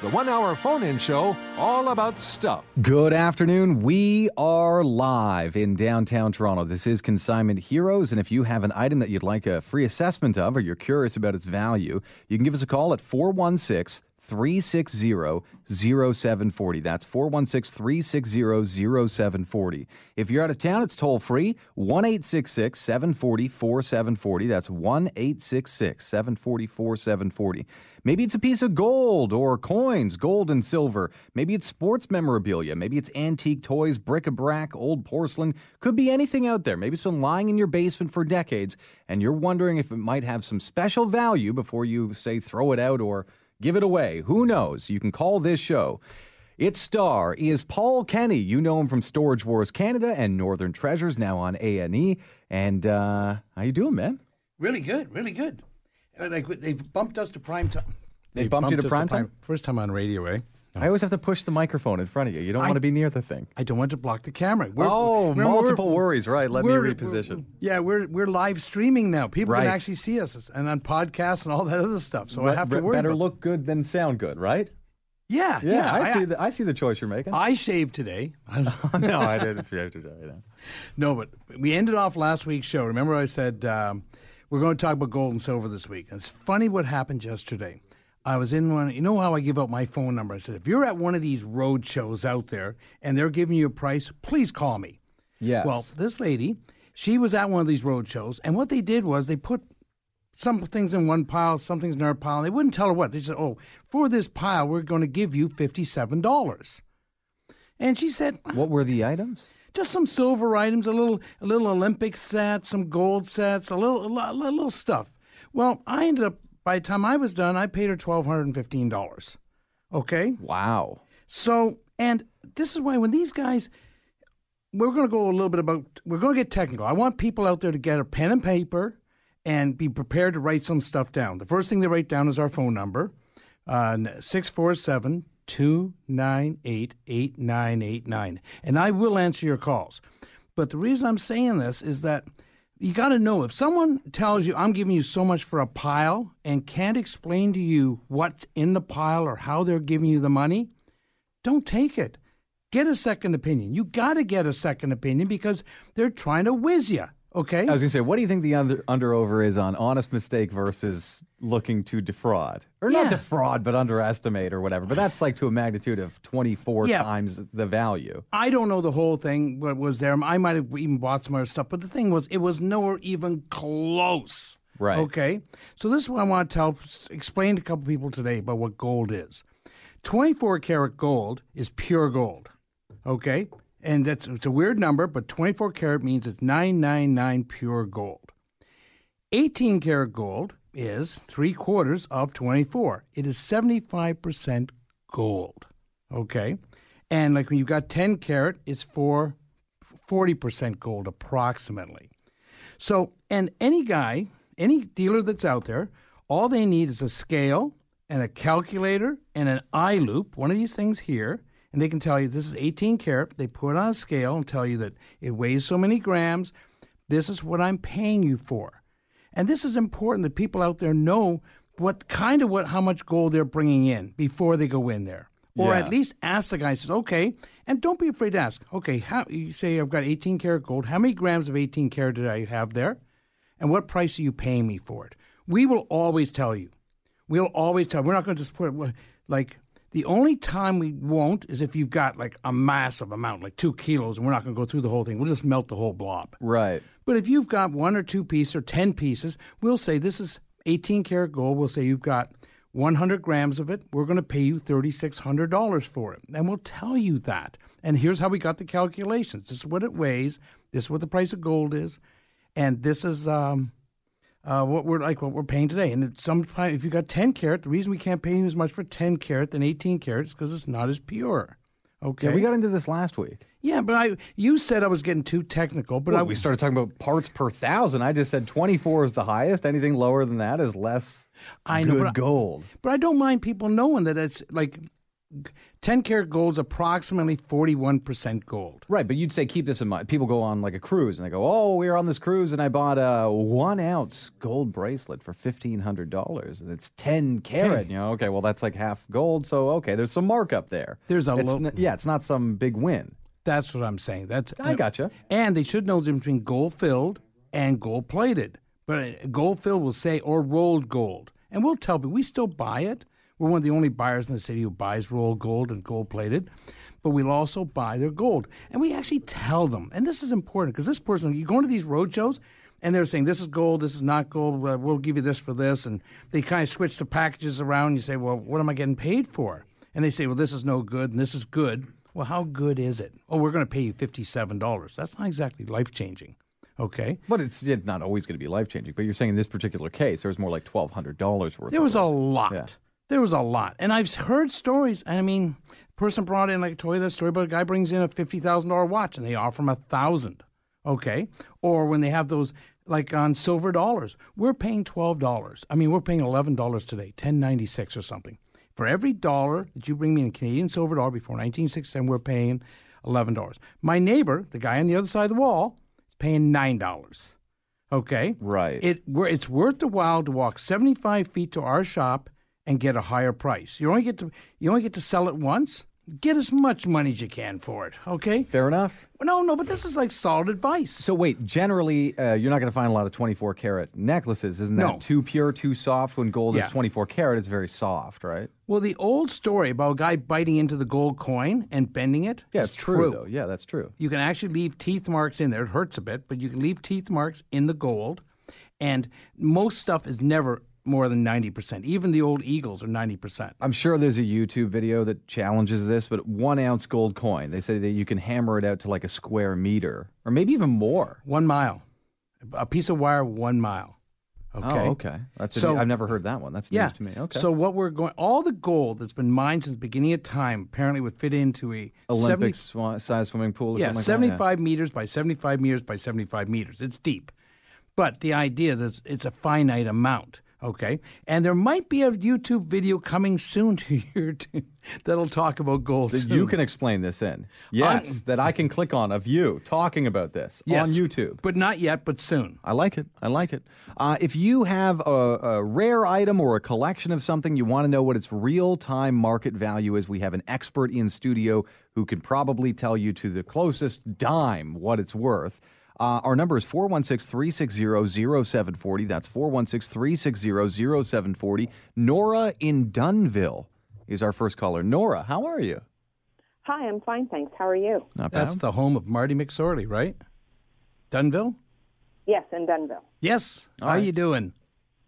the one hour phone in show all about stuff. Good afternoon. We are live in downtown Toronto. This is Consignment Heroes. And if you have an item that you'd like a free assessment of or you're curious about its value, you can give us a call at 416 360 0740. That's 416 360 0740. If you're out of town, it's toll free 1 740 4740. That's 1 740 4740. Maybe it's a piece of gold or coins, gold and silver. Maybe it's sports memorabilia. Maybe it's antique toys, bric a brac, old porcelain. Could be anything out there. Maybe it's been lying in your basement for decades and you're wondering if it might have some special value before you say throw it out or give it away. Who knows? You can call this show. Its star is Paul Kenny. You know him from Storage Wars Canada and Northern Treasures, now on A&E. And uh, how you doing, man? Really good, really good. Like they've bumped us to prime time. They bumped you to us prime time? First time on radio, eh? I always have to push the microphone in front of you. You don't I- want to be near the thing. I don't want to block the camera. oh, remember, multiple we're- worries. Right. Let me we're- reposition. Yeah, we're we're live streaming now. People Right. can actually see us and on podcasts and all that other stuff. So I have to worry. better look good than sound good, right? Yeah, Yeah, yeah. I, see. The, I see the choice you're making. I shaved today. no, I didn't. Shave today. No, but we ended off last week's show. Remember, I said um, we're going to talk about gold and silver this week. And it's funny what happened yesterday. I was in one. You know how I give out my phone number? I said, if you're at one of these road shows out there and they're giving you a price, please call me. Yes. Well, this lady, she was at one of these road shows, and what they did was they put some things in one pile, some things in another pile. And they wouldn't tell her what. They said, "Oh, for this pile, we're going to give you fifty-seven dollars." And she said, what were the items? just some silver items, a little a little Olympic set, some gold sets, a little a li- li- little stuff. Well, I ended up by the time I was done, I paid her twelve hundred and fifteen dollars. Okay, Wow. so and this is why when these guys, we're going to go a little bit about. We're going to get technical. I want people out there to get a pen and paper and be prepared to write some stuff down. The first thing they write down is our phone number, uh, six four seven. 298 8989. And I will answer your calls. But the reason I'm saying this is that you got to know if someone tells you, I'm giving you so much for a pile and can't explain to you what's in the pile or how they're giving you the money, don't take it. Get a second opinion. You got to get a second opinion because they're trying to whiz you. Okay? I was going to say, what do you think the under, under over is on honest mistake versus looking to defraud? Or not Yeah. defraud, but underestimate or whatever. But that's like to a magnitude of 24 Yeah. times the value. I don't know the whole thing, what was there. I might have even bought some other stuff, but the thing was, it was nowhere even close. Right. Okay. So this is what I want to tell, explain to a couple people today about what gold is. 24 karat gold is pure gold. Okay. And that's it's a weird number, but 24 karat means it's 999 pure gold. 18 karat gold is three quarters of 24. It is 75% gold. Okay. And like when you've got 10 karat, it's for 40% gold approximately. So, and any guy, any dealer that's out there, all they need is a scale and a calculator and an eye loupe, one of these things here, and they can tell you this is 18 karat. They put it on a scale and tell you that it weighs so many grams. This is what I'm paying you for. And this is important that people out there know what kind of what how much gold they're bringing in before they go in there. Or Yeah. at least ask the guy says, "Okay, and don't be afraid to ask. Okay, how you say I've got 18 karat gold. How many grams of 18 karat did I have there? And what price are you paying me for it?" We will always tell you. We'll always tell. We're not going to just put it like The only time we won't is if you've got like a massive amount, like two kilos, and we're not going to go through the whole thing. We'll just melt the whole blob. Right. But if you've got one or two pieces or 10 pieces, we'll say this is 18 karat gold. We'll say you've got 100 grams of it. We're going to pay you $3,600 for it. And we'll tell you that. And here's how we got the calculations this is what it weighs, this is what the price of gold is, and this is. Um, uh, what we're like what we're paying today. And sometimes if you got 10 carat, the reason we can't pay you as much for 10 carat than 18 carat is because it's not as pure. Okay. Yeah, we got into this last week. Yeah, but I you said I was getting too technical, but Well, I we started talking about parts per thousand. I just said 24 is the highest. Anything lower than that is less I know, good but I- gold. but I don't mind people knowing that it's like 10 karat gold's approximately 41% gold. Right, but you'd say keep this in mind. People go on like a cruise and they go, "Oh, we were on this cruise and I bought a one ounce gold bracelet for fifteen hundred dollars and it's ten carat." You know, okay, well that's like half gold, so okay, there's some markup there. There's a It's lo- n- yeah, it's not some big win. That's what I'm saying. That's I gotcha. And they should know the difference between gold filled and gold plated. But uh, gold filled will say or rolled gold. And we'll tell people we still buy it. We're one of the only buyers in the city who buys rolled gold and gold plated. But we'll also buy their gold. And we actually tell them. And this is important because this person, you go into these road shows and they're saying, this is gold, this is not gold, we'll give you this for this. And they kind of switch the packages around. You say, well, what am I getting paid for? And they say, well, this is no good and this is good. Well, how good is it? Oh, we're going to pay you $57. That's not exactly life changing. Okay. But it's it's not always going to be life changing. But you're saying in this particular case, there was more like twelve hundred dollars worth. There was a lot. Yeah. There was a lot. And I've heard stories. I mean, person brought in like a toy that story but a guy brings in a fifty thousand dollar watch and they offer him a thousand. Okay. Or when they have those like on silver dollars. We're paying twelve dollars. I mean, we're paying eleven dollars today, ten ninety six or something. For every dollar that you bring me in a Canadian silver dollar before nineteen sixty seven, we're paying eleven dollars. My neighbor, the guy on the other side of the wall, is paying nine dollars. Okay. Right. It where it's worth the while to walk 75 feet to our shop and get a higher price. You only get to you only get to sell it once. Get as much money as you can for it. Okay. Fair enough. No, no, but this is like solid advice. So wait, generally, uh, you're not going to find a lot of 24 karat necklaces. Isn't that No. too pure, too soft? When gold Yeah. is 24 karat, it's very soft, right? Well, the old story about a guy biting into the gold coin and bending it. Yeah, it's true, though. Yeah, that's true. You can actually leave teeth marks in there. It hurts a bit, but you can leave teeth marks in the gold. And most stuff is never more than 90%. Even the old eagles are 90%. I'm sure there's a YouTube video that challenges this, but one ounce gold coin, they say that you can hammer it out to like a square meter or maybe even more. One mile. A piece of wire, one mile. Oh, okay. Oh, okay. That's a- So- I've never heard that one. That's Yeah. news to me. Okay. So what we're going, all the gold that's been mined since the beginning of time apparently would fit into a 70 Olympic swa- size swimming pool or yeah, something like 75 meters by 75 meters by 75 meters. It's deep. But the idea that it's a finite amount, okay? And there might be a YouTube video coming soon to too, that'll talk about gold. that? You can explain this in. Yes, that I can click on of you talking about this Yes. on YouTube. But not yet, but soon. I like it. I like it. Uh, if you have a, a rare item or a collection of something, you want to know what its real time market value is, we have an expert in studio who can probably tell you to the closest dime what it's worth. Uh, our number is 416 360 0740. That's 416 360 0740. Nora in Dunnville is our first caller. Nora, how are you? Hi, I'm fine, thanks. How are you? Not bad. That's the home of Marty McSorley, right? Dunnville? Yes, in Dunnville. Yes. How right. you doing?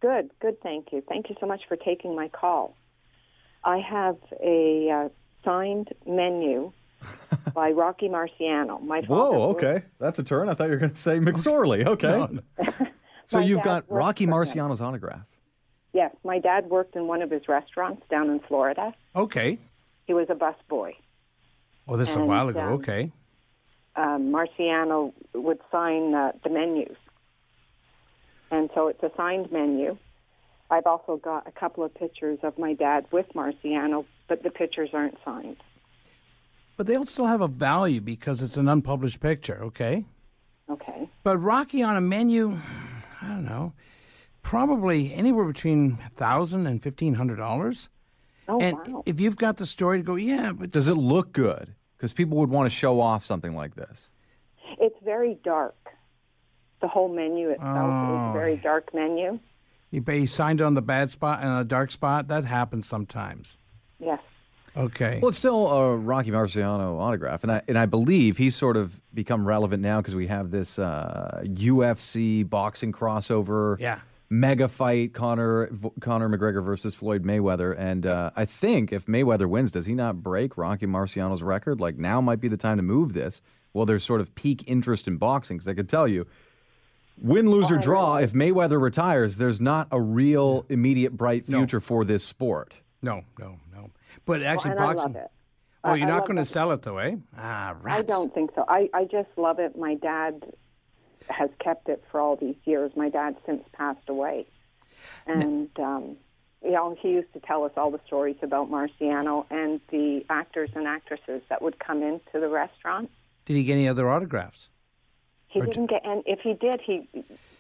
Good, good, thank you. Thank you so much for taking my call. I have a uh, signed menu by Rocky Marciano. My father Whoa, worked- okay. That's a turn. I thought you were going to say McSorley. Okay. so you've got Rocky for him. Marciano's autograph. Yes, my dad worked in one of his restaurants down in Florida. Okay. He was a busboy. Oh, this is a while ago. um, okay. Um, Marciano would sign uh, the menus. And so it's a signed menu. I've also got a couple of pictures of my dad with Marciano, but the pictures aren't signed. But they'll still have a value because it's an unpublished picture, okay? Okay. But Rocky on a menu, I don't know, probably anywhere between thousand and fifteen hundred dollars. Oh, and wow. if you've got the story to go, yeah, but Does it look good? Because people would want to show off something like this. It's very dark. The whole menu itself is Oh. a very oh. dark menu. you, you signed on the bad spot and a dark spot, that happens sometimes. Yes. Okay. Well, it's still a Rocky Marciano autograph, and I and I believe he's sort of become relevant now because we have this uh, UFC boxing crossover. Yeah. Mega fight, Conor Conor McGregor versus Floyd Mayweather, and uh, I think if Mayweather wins, does he not break Rocky Marciano's record? Like now might be the time to move this. Well, there's sort of peak interest in boxing because I could tell you, win, lose or draw, if Mayweather retires, there's not a real immediate bright No. future for this sport. no, no, no. But actually, love boxing. it. Oh, you're I not going to sell it though, eh? Ah, rats. I don't think so. I, I just love it. My dad has kept it for all these years. My dad since passed away. And, um, you know, he used to tell us all the stories about Marciano and the actors and actresses that would come into the restaurant. Did he get any other autographs? He Or didn't get, and if he did, he,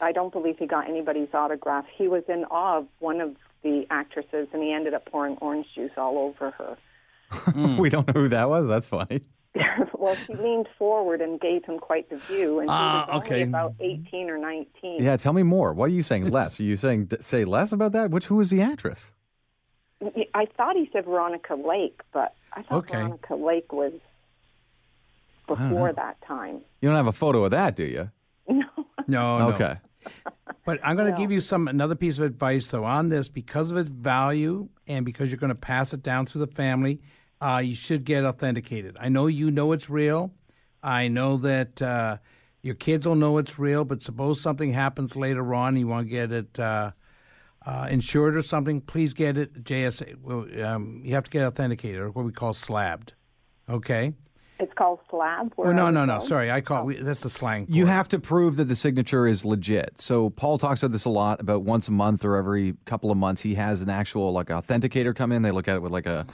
I don't believe he got anybody's autograph. He was in awe of one of the actresses, and he ended up pouring orange juice all over her. we don't know who that was. That's funny. well, she leaned forward and gave him quite the view, and he Ah, was only okay. about 18 or 19. Yeah, tell me more. What are you saying less? Are you saying say less about that? Which who was the actress? I thought he said Veronica Lake, but I thought Okay. Veronica Lake was before that time. You don't have a photo of that, do you? No. no. Okay. But I'm going to give you some another piece of advice though on this because of its value and because you're going to pass it down through the family. Uh, you should get authenticated. I know you know it's real. I know that uh, your kids will know it's real. But suppose something happens later on, and you want to get it uh, uh, insured or something. Please get it JSA. Um, you have to get authenticated or what we call slabbed. Okay. It's called slab. Oh no no no. Sorry, I call oh. we, that's the slang. For You it. have to prove that the signature is legit. So Paul talks about this a lot. About once a month or every couple of months, he has an actual like authenticator come in. They look at it with like a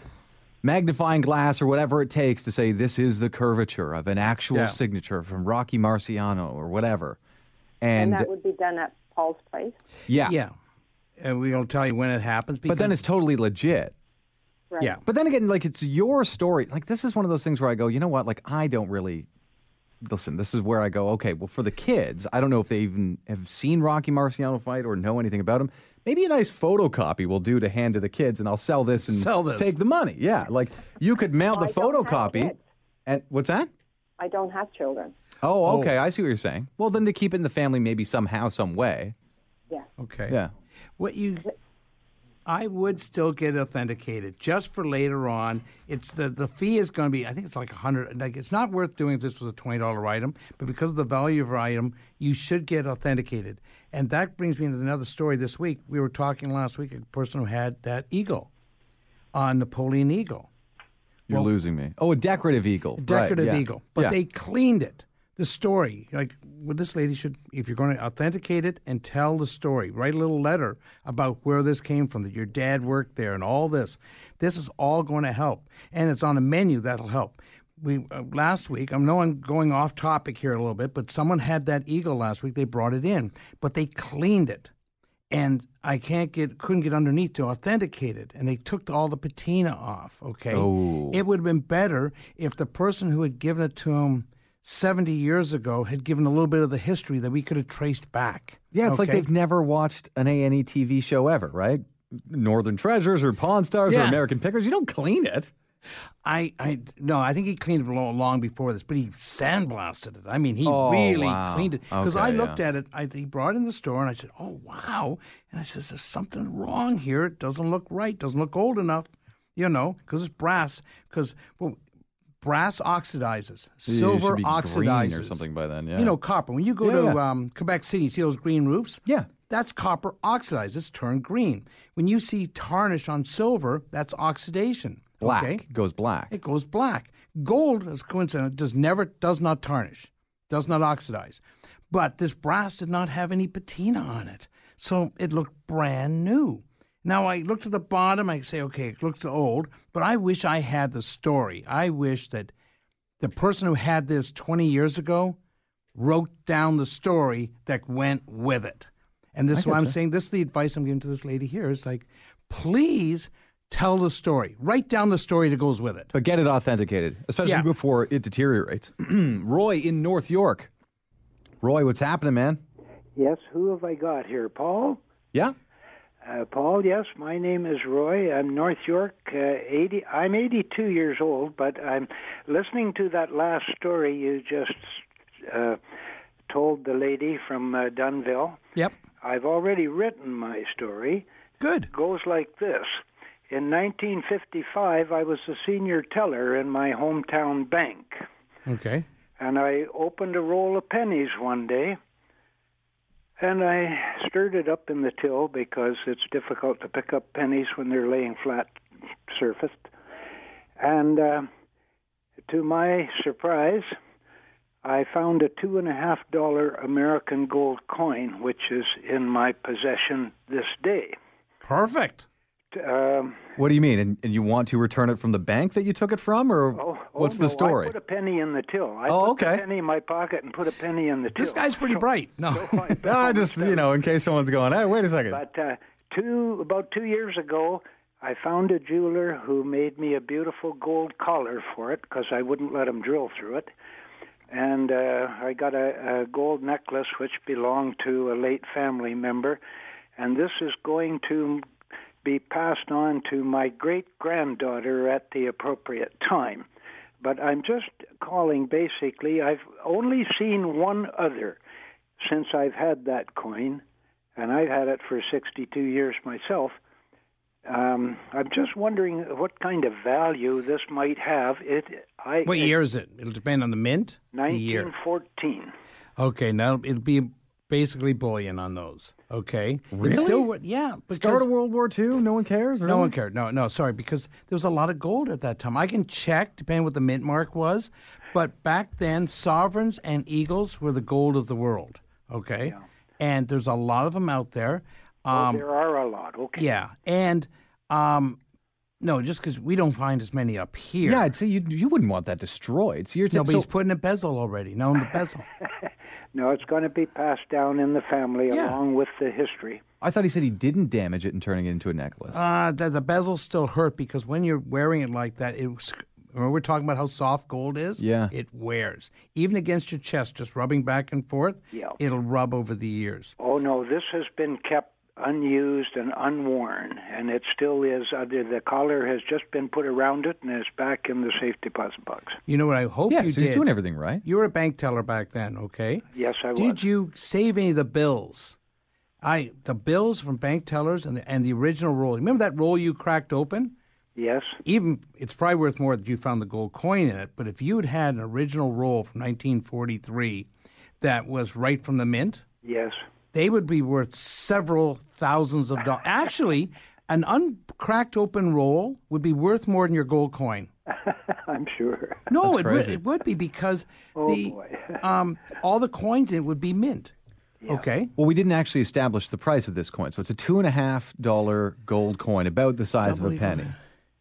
magnifying glass or whatever it takes to say this is the curvature of an actual Yeah. signature from Rocky Marciano or whatever. And And, that would be done at Paul's place. yeah, Yeah, and we'll tell you when it happens. but then it's totally legit. Right. yeah. But then again, like it's your story. Like this is one of those things where I go, you know what? Like I don't really listen. This is where I go. Okay, well, for the kids, I don't know if they even have seen Rocky Marciano fight or know anything about him. Maybe a nice photocopy will do to hand to the kids, and I'll sell this and Sell this. take the money. Yeah, like you could mail Well, the I don't photocopy. And what's that? I don't have children. Oh, oh, okay. I see what you're saying. Well, then to keep it in the family, maybe somehow, some way. Yeah. Okay. Yeah. What you I would still get authenticated just for later on. It's the the fee is going to be I think it's like a hundred. Like it's not worth doing if this was a twenty dollar item, but because of the value of your item, you should get authenticated. And that brings me into another story this week. We were talking last week a person who had that eagle, a Napoleon eagle, You're losing me. Oh, a decorative eagle. Right, decorative yeah. eagle, but Yeah. they cleaned it. The story, like well, this lady should, if you're going to authenticate it and tell the story, write a little letter about where this came from, that your dad worked there, and all this. This is all going to help, and it's on a menu that'll help. We uh, last week. I know I'm going off topic here a little bit, but someone had that eagle last week. They brought it in, but they cleaned it and I can't get couldn't get underneath to authenticate it, and they took all the patina off. Okay, Oh. it would have been better if the person who had given it to him seventy years ago had given a little bit of the history that we could have traced back. Yeah, it's like they've never watched an A and E TV show ever, right? Northern Treasures or Pawn Stars or American Pickers. You don't clean it. I, I no, I think he cleaned it long, long before this, but he sandblasted it. I mean, he Oh, really wow. cleaned it because Okay, I looked yeah. at it. I, he brought it in the store, and I said, "Oh wow!" And I says, "There's something wrong here. It doesn't look right. Doesn't look old enough, you know, because it's brass. Because well, brass oxidizes, silver should be green oxidizes, or something by then, yeah. you know, copper. When you go Yeah, to yeah. Um, Quebec City, you see those green roofs. Yeah. That's copper oxidized. It's turned green. When you see tarnish on silver, that's oxidation. Black Okay? goes black. it goes black. Gold, as coincident, does never does not tarnish, does not oxidize. But this brass did not have any patina on it, so it looked brand new. Now I look to the bottom, I say, okay, it looks old, but I wish I had the story. I wish that the person who had this 20 years ago wrote down the story that went with it. And this is why I'm saying this is the advice I'm giving to this lady here. It's like, please tell the story. Write down the story that goes with it. But get it authenticated, especially Yeah. before it deteriorates. Roy in North York. Roy, what's happening, man? Yes, who have I got here? Paul? Yeah? Uh, Paul, yes, my name is Roy. I'm North York. Uh, 80. I'm 82 years old, but I'm listening to that last story you just uh, told the lady from uh, Dunnville. Yep. I've already written my story. Good. It goes like this. In 1955, I was a senior teller in my hometown bank, Okay. and I opened a roll of pennies one day, and I stirred it up in the till because it's difficult to pick up pennies when they're laying flat surfaced. And uh, to my surprise, I found a two and a half dollar American gold coin, which is in my possession this day. Perfect. Um, What do you mean? And, and you want to return it from the bank that you took it from, or oh, oh, what's no, the story? I put a penny in the till. I Oh, put okay. a penny in my pocket and put a penny in the till. This guy's pretty bright. No. I just you know, in case someone's going, hey, wait a second. But uh, two about two years ago, I found a jeweler who made me a beautiful gold collar for it because I wouldn't let him drill through it. And uh, I got a, a gold necklace which belonged to a late family member, and this is going to be passed on to my great granddaughter at the appropriate time. But I'm just calling basically, I've only seen one other since I've had that coin, and I've had it for 62 years myself. Um, I'm just wondering what kind of value this might have. It, I, what year is it? It'll depend on the mint. The year. 1914. Okay. Now it'll be basically bullion on those. Okay. Really? It's still, yeah. Start of World War II, no one cares. Really? No one cared. No, no, sorry, because there was a lot of gold at that time. I can check, depending what the mint mark was, but back then, sovereigns and eagles were the gold of the world. Okay, Yeah. and there's a lot of them out there. Um, there are a lot. Okay. yeah, and um, no, just because we don't find as many up here. Yeah, I'd say you you wouldn't want that destroyed. So you're no, but so, he's putting a bezel already. No, the bezel. No, it's going to be passed down in the family Yeah. along with the history. I thought he said he didn't damage it in turning it into a necklace. Uh, the, the bezels still hurt because when you're wearing it like that, it was, remember we're talking about how soft gold is? Yeah. It wears. Even against your chest, just rubbing back and forth, Yeah. it'll rub over the years. Oh no, this has been kept unused and unworn, and it still is. Uh, the, the collar has just been put around it, and it's back in the safe deposit box. You know what I hope yeah, you so did? he's doing everything right. You were a bank teller back then, okay? Yes, I was. Did you save any of the bills? I the bills from bank tellers and the, and the original roll. Remember that roll you cracked open? Yes. even it's probably worth more that you found the gold coin in it. But if you'd had an original roll from 1943 that was right from the mint, Yes. They would be worth several thousands of dollars. Actually, an uncracked open roll would be worth more than your gold coin. I'm sure. No, That's it would, it would be because Oh, the um, all the coins in it would be mint. Okay, Well, we didn't actually establish the price of this coin, so it's a two and a half dollar gold coin, about the size of a penny.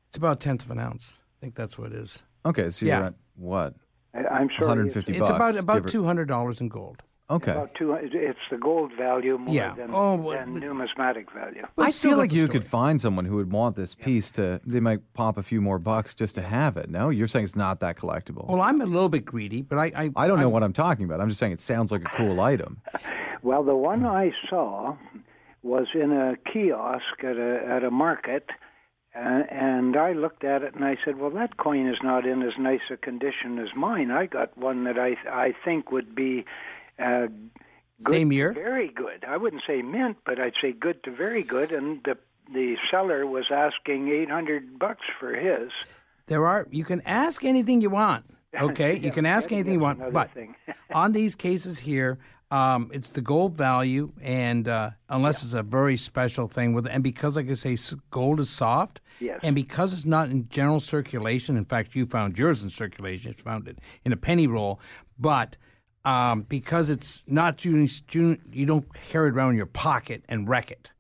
it's about a tenth of an ounce. I think that's what it is. Okay, so Yeah. you're at what? I, I'm sure 150 It's bucks. about give about two hundred dollars in gold. Okay. About two. It's the gold value more Yeah. than, Oh, well, than numismatic value. I feel like you story. could find someone who would want this piece to. They might pop a few more bucks just to have it. No, you're saying it's not that collectible. Well, I'm a little bit greedy, but I I, I don't know what I'm talking about. I'm just saying it sounds like a cool item. Well, the one I saw was in a kiosk at a at a market, uh, and I looked at it and I said, "Well, that coin is not in as nice a condition as mine. I got one that I I think would be." Uh, good Same year? Very good. I wouldn't say mint, but I'd say good to very good. And the the seller was asking eight hundred bucks for his. There are you can ask anything you want. Okay, you can ask anything you want, but on these cases here, um, it's the gold value, and uh, unless it's a very special thing with, and because like I say, gold is soft, Yes. and because it's not in general circulation. In fact, you found yours in circulation. You found it in a penny roll, but. Um, because it's not you, you don't carry it around in your pocket and wreck it,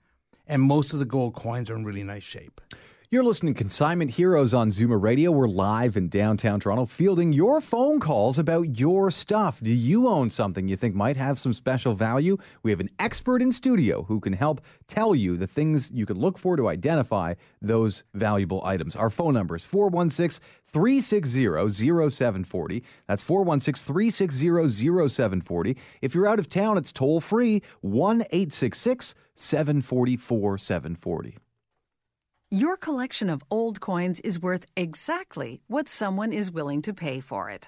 and most of the gold coins are in really nice shape. You're listening to Consignment Heroes on Zoomer Radio. We're live in downtown Toronto, fielding your phone calls about your stuff. Do you own something you think might have some special value? We have an expert in studio who can help tell you the things you can look for to identify those valuable items. Our phone number is 416 360 0740. That's 416 360 0740. If you're out of town, it's toll free 1 866 744 740. Your collection of old coins is worth exactly what someone is willing to pay for it.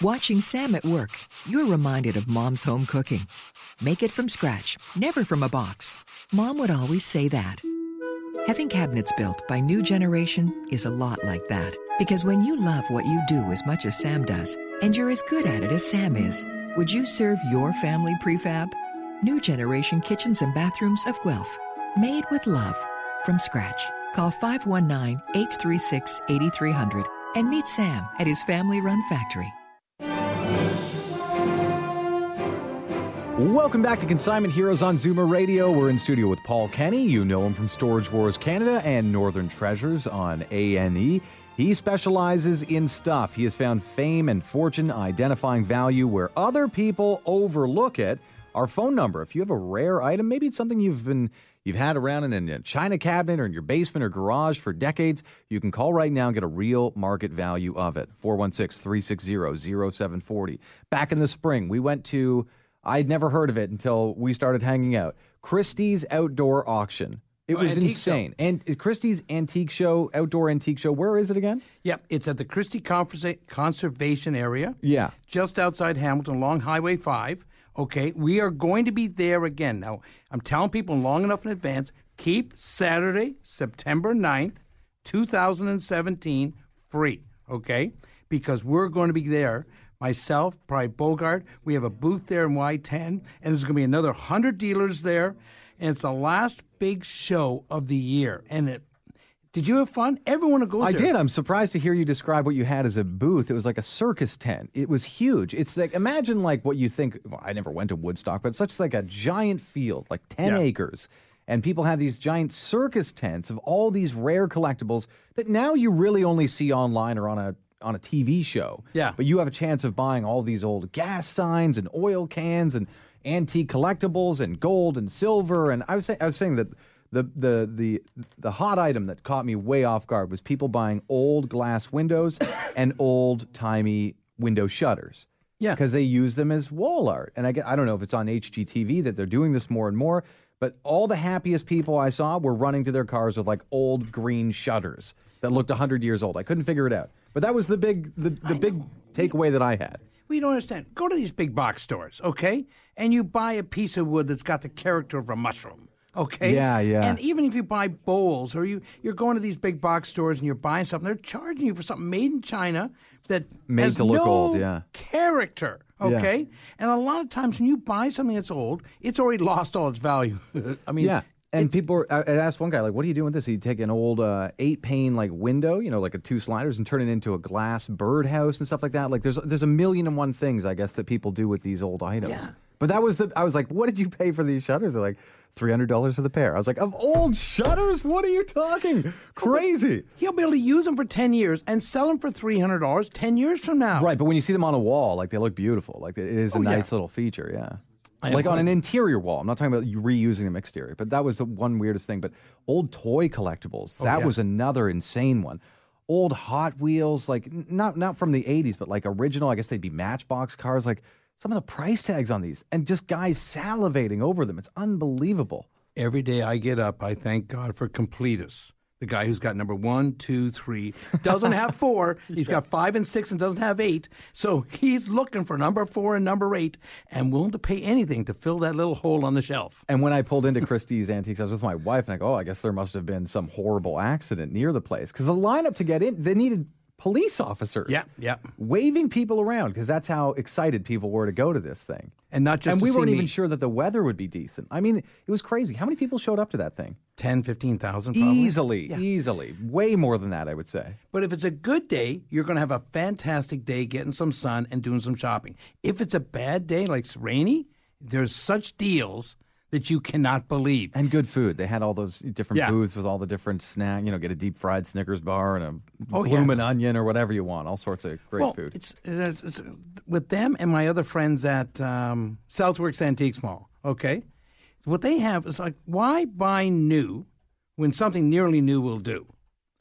Watching Sam at work, you're reminded of mom's home cooking. Make it from scratch, never from a box. Mom would always say that. Having cabinets built by New Generation is a lot like that. Because when you love what you do as much as Sam does, and you're as good at it as Sam is, would you serve your family prefab? New Generation Kitchens and Bathrooms of Guelph. Made with love. From scratch. Call 519 836 8300 and meet Sam at his family run factory. Welcome back to Consignment Heroes on Zoomer Radio. We're in studio with Paul Kenny. You know him from Storage Wars Canada and Northern Treasures on A&E. He specializes in stuff. He has found fame and fortune identifying value where other people overlook it. Our phone number, if you have a rare item, maybe it's something you've been you've had around in a china cabinet or in your basement or garage for decades, you can call right now and get a real market value of it. 416-360-0740. Back in the spring, we went to I'd never heard of it until we started hanging out. Christie's Outdoor Auction. It Oh, was antique insane. And Christie's Antique Show, Outdoor Antique Show, where is it again? Yep, it's at the Christie Conversa- Conservation Area. Yeah. Just outside Hamilton, along Highway 5. Okay, we are going to be there again. Now, I'm telling people long enough in advance keep Saturday, September 9th, 2017 free. Okay, because we're going to be there. Myself, probably Bogart. We have a booth there in Y10, and there's going to be another 100 dealers there. And it's the last big show of the year. And it, did you have fun? Everyone who goes I there. did. I'm surprised to hear you describe what you had as a booth. It was like a circus tent. It was huge. It's like imagine like what you think. Well, I never went to Woodstock, but it's such like a giant field, like ten Yeah. acres, and people have these giant circus tents of all these rare collectibles that now you really only see online or on a on a TV show. Yeah. But you have a chance of buying all these old gas signs and oil cans and antique collectibles and gold and silver. And I was saying, I was saying that the the the the hot item that caught me way off guard was people buying old glass windows and old timey window shutters. Yeah. because they use them as wall art. And I get, I don't know if it's on HGTV that they're doing this more and more. But all the happiest people I saw were running to their cars with like old green shutters that looked 100 years old. I couldn't figure it out. But that was the big the, the big takeaway that I had. We don't understand. Go to these big box stores, okay? And you buy a piece of wood that's got the character of a mushroom. Okay. Yeah, yeah. And even if you buy bowls, or you you're going to these big box stores and you're buying something, they're charging you for something made in China that Made has to look no old, yeah. character. Okay. And a lot of times when you buy something that's old, it's already lost all its value. I mean, Yeah. And people, were, I I asked one guy, like, what do you do with this? He'd take an old uh, eight pane, like, window, you know, like a two sliders, and turn it into a glass birdhouse and stuff like that. Like, there's there's a million and one things, I guess, that people do with these old items. Yeah. But that was the, I was like, what did you pay for these shutters? They're like, $300 for the pair. I was like, of old shutters? What are you talking? Crazy. He'll be able to use them for 10 years and sell them for $300 10 years from now. Right. But when you see them on a wall, like, they look beautiful. Like, it is a Oh, yeah. nice little feature. Yeah. I like on an interior wall. I'm not talking about you reusing them exterior, but that was the one weirdest thing. But old toy collectibles, oh, that Oh, yeah. was another insane one. Old Hot Wheels, like not not from the 80s, but like original. I guess they'd be Matchbox cars. Like some of the price tags on these, and just guys salivating over them. It's unbelievable. Every day I get up, I thank God for completists. The guy who's got number one, two, three, doesn't have four. He's got five and six and doesn't have eight. So he's looking for number four and number eight and willing to pay anything to fill that little hole on the shelf. And when I pulled into Christie's Antiques, I was with my wife, and I go, "Oh, I guess there must have been some horrible accident near the place." Because the lineup to get in, they needed police officers. Yeah, yeah. Waving people around because that's how excited people were to go to this thing. And not just and to we see weren't me. even sure that the weather would be decent. I mean, it was crazy. How many people showed up to that thing? 10, 15,000 probably. Easily, easily, way more than that, I would say. But if it's a good day, you're going to have a fantastic day getting some sun and doing some shopping. If it's a bad day, like it's rainy, there's such deals that you cannot believe. And good food. They had all those different Yeah. booths with all the different snack. You know, get a deep fried Snickers bar and a Oh, yeah. onion or whatever you want. All sorts of great well, food. It's, it's, it's with them and my other friends at um, Southworks Antiques Mall. Okay, what they have is like, why buy new when something nearly new will do?